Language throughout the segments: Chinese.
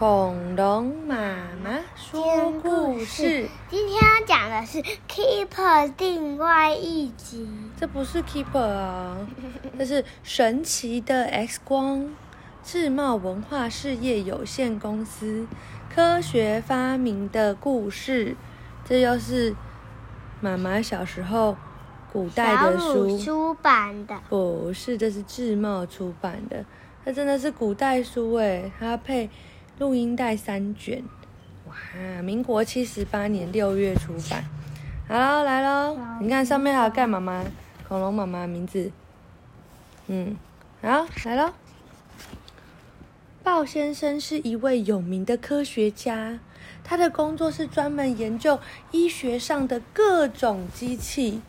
恐龙妈妈说故事。今天要讲的是《Keeper》另外一集。这不是 Keeper 啊，这是神奇的 X 光智茂文化事业有限公司科学发明的故事。这又是妈妈小时候古代的书出版的。不是，这是智茂出版的。它真的是古代书诶，它配录音带三卷，哇！民国七十八年六月出版。好喽，来喽！你看上面还有盖妈妈、恐龙妈妈名字。嗯，好，来喽。鲍先生是一位有名的科学家，他的工作是专门研究医学上的各种机器。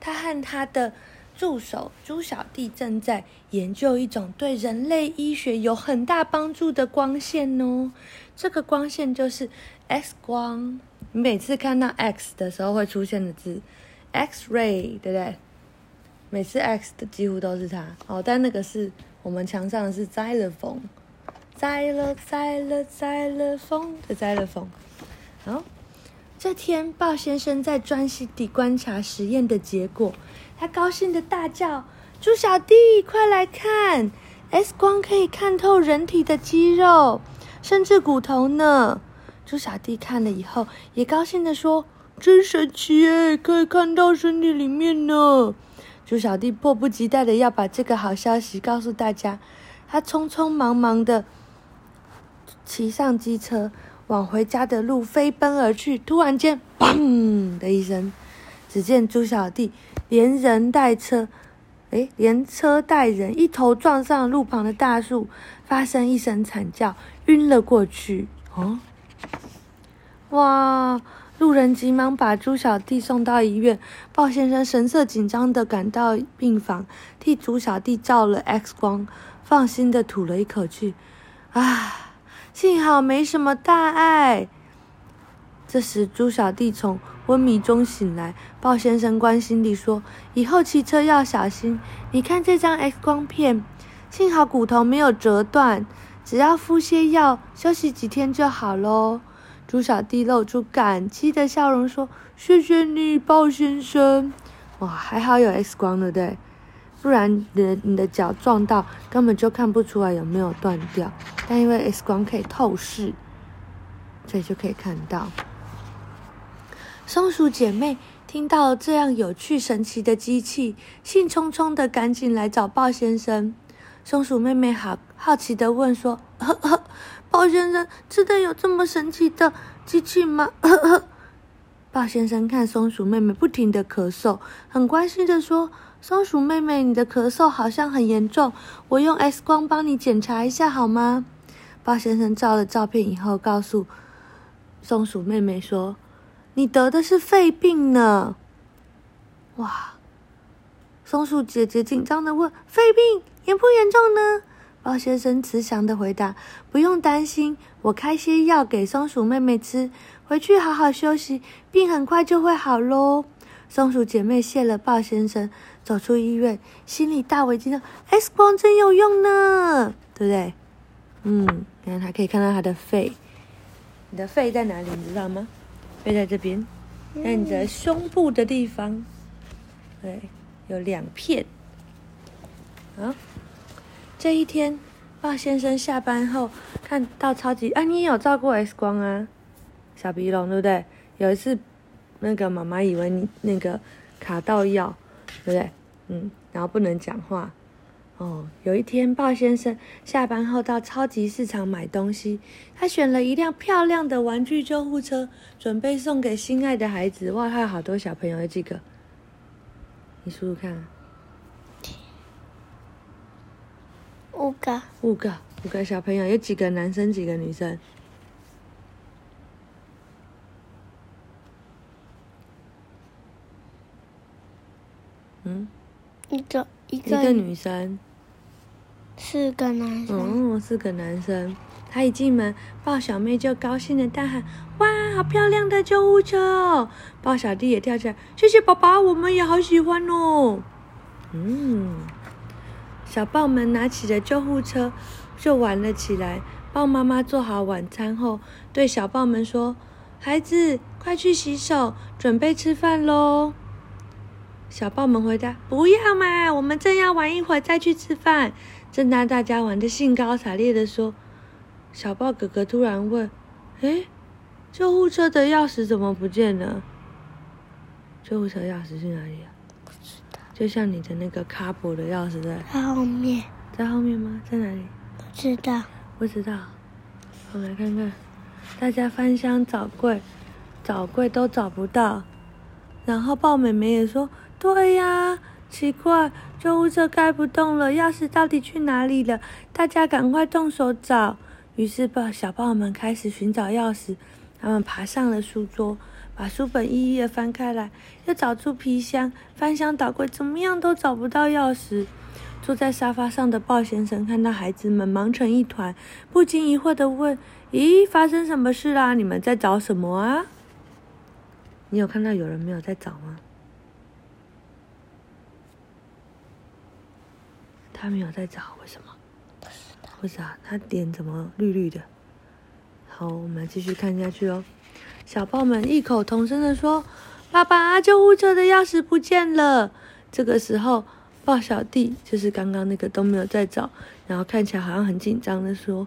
他和他的助手猪小弟正在研究一种对人类医学有很大帮助的光线哦。这个光线就是 X 光。你每次看到 X 的时候会出现的字，X-ray，对不对？每次 X 的几乎都是它哦。但那个是我们墙上的是摘了风，摘了摘了摘了风的摘了风。好，天鲍先生在专心地观察实验的结果。他高兴的大叫：“猪小弟，快来看！X 光可以看透人体的肌肉，甚至骨头呢！”猪小弟看了以后，也高兴的说：“真神奇耶，可以看到身体里面呢！”猪小弟迫不及待的要把这个好消息告诉大家。他匆匆忙忙的骑上机车，往回家的路飞奔而去。突然间，砰的一声，只见猪小弟。连人带车，哎，连车带人，一头撞上路旁的大树，发生一声惨叫，晕了过去。哦，哇！路人急忙把猪小弟送到医院。鲍先生神色紧张地赶到病房，替猪小弟照了 X 光，放心的吐了一口气。啊，幸好没什么大碍。这时，猪小弟从昏迷中醒来，鲍先生关心地说：“以后骑车要小心。你看这张 X 光片，幸好骨头没有折断，只要敷些药，休息几天就好喽。”猪小弟露出感激的笑容说：“谢谢你，鲍先生。哇，还好有 X 光，对不对？不然你的你的脚撞到，根本就看不出来有没有断掉。但因为 X 光可以透视，所以就可以看到。”松鼠姐妹听到这样有趣神奇的机器，兴冲冲的赶紧来找鲍先生。松鼠妹妹好好奇的问说：“呵呵，鲍先生，真的有这么神奇的机器吗？”呵呵。鲍先生看松鼠妹妹不停的咳嗽，很关心的说：“松鼠妹妹，你的咳嗽好像很严重，我用 X 光帮你检查一下好吗？”鲍先生照了照片以后，告诉松鼠妹妹说。你得的是肺病呢，哇！松鼠姐姐紧张的问：“肺病严不严重呢？”鲍先生慈祥的回答：“不用担心，我开些药给松鼠妹妹吃，回去好好休息，病很快就会好喽。”松鼠姐妹谢了鲍先生，走出医院，心里大为激动：“X 光真有用呢，对不对？”嗯，你看，还可以看到他的肺。你的肺在哪里？你知道吗？肺在这边，在你的胸部的地方，对，有两片。啊，这一天，鲍先生下班后看到超级啊，你也有照过 X 光啊，小鼻龙对不对？有一次，那个妈妈以为你那个卡到药，对不对？嗯，然后不能讲话。哦，有一天，鲍先生下班后到超级市场买东西，他选了一辆漂亮的玩具救护车，准备送给心爱的孩子。哇，他有好多小朋友，有几个？你数数看。五个。五个，五个小朋友，有几个男生，几个女生？嗯，一个，一个女生。四个男生，哦，四个男生。他一进门，抱小妹就高兴的大喊：“哇，好漂亮的救护车哦！”豹小弟也跳起来：“谢谢爸爸，我们也好喜欢哦。”嗯，小豹们拿起了救护车就玩了起来。豹妈妈做好晚餐后，对小豹们说：“孩子，快去洗手，准备吃饭喽。”小豹们回答：“不要嘛，我们正要玩一会儿再去吃饭。”正当大家玩的兴高采烈的说，小豹哥哥突然问：“哎，救护车的钥匙怎么不见了？救护车钥匙去哪里了？就像你的那个卡博的钥匙在在后面，在后面吗？在哪里？不知道。不知道。我们来看看，大家翻箱找柜，找柜都找不到。然后豹妹妹也说：“对呀，奇怪，救护车开不动了，钥匙到底去哪里了？大家赶快动手找。”于是豹小豹们开始寻找钥匙。他们爬上了书桌，把书本一一的翻开来，又找出皮箱，翻箱倒柜，怎么样都找不到钥匙。坐在沙发上的鲍先生看到孩子们忙成一团，不禁疑惑的问：“咦，发生什么事啦？你们在找什么啊？”你有看到有人没有在找吗？他没有在找，为什么？不知道，他脸怎么绿绿的？好，我们继续看下去哦。小豹们异口同声的说：“爸爸，救护车的钥匙不见了。”这个时候，豹小弟就是刚刚那个都没有在找，然后看起来好像很紧张的说：“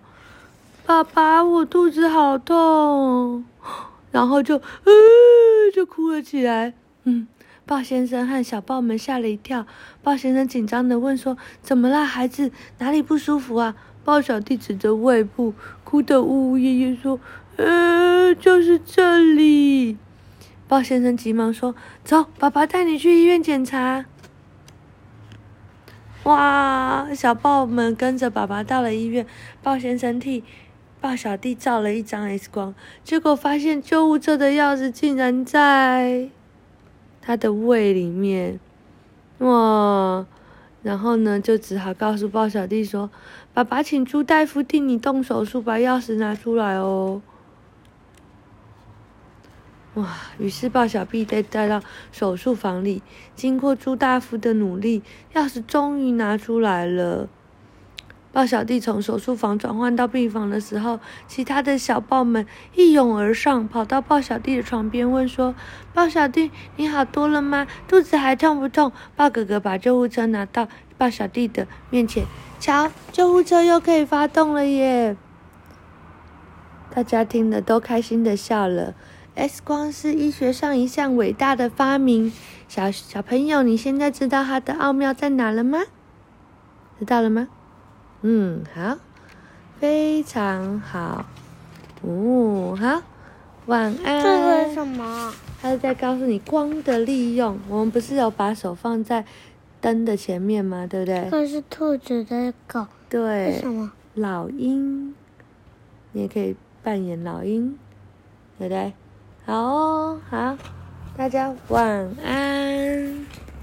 爸爸，我肚子好痛。”然后就呃就哭了起来。嗯，豹先生和小豹们吓了一跳。豹先生紧张的问说：“怎么啦，孩子？哪里不舒服啊？”豹小弟指着胃部，哭得呜呜咽咽说：“呃，就是这里。”豹先生急忙说：“走，爸爸带你去医院检查。”哇！小豹们跟着爸爸到了医院，豹先生替豹小弟照了一张 X 光，结果发现救护车的钥匙竟然在他的胃里面。哇！然后呢，就只好告诉豹小弟说：“爸爸，请朱大夫替你动手术，把钥匙拿出来哦。”哇！于是豹小弟被带到手术房里，经过朱大夫的努力，钥匙终于拿出来了。豹小弟从手术房转换到病房的时候，其他的小豹们一拥而上，跑到豹小弟的床边，问说：“豹小弟，你好多了吗？肚子还痛不痛？”豹哥哥把救护车拿到豹小弟的面前，瞧，救护车又可以发动了耶！大家听了都开心的笑了。X 光是医学上一项伟大的发明，小小朋友，你现在知道它的奥妙在哪了吗？知道了吗？嗯，好，非常好，哦，好，晚安。这个是什么？他是在告诉你光的利用。我们不是有把手放在灯的前面吗？对不对？这是兔子的狗。对。什么？老鹰，你也可以扮演老鹰，对不对？好哦，好，大家晚安。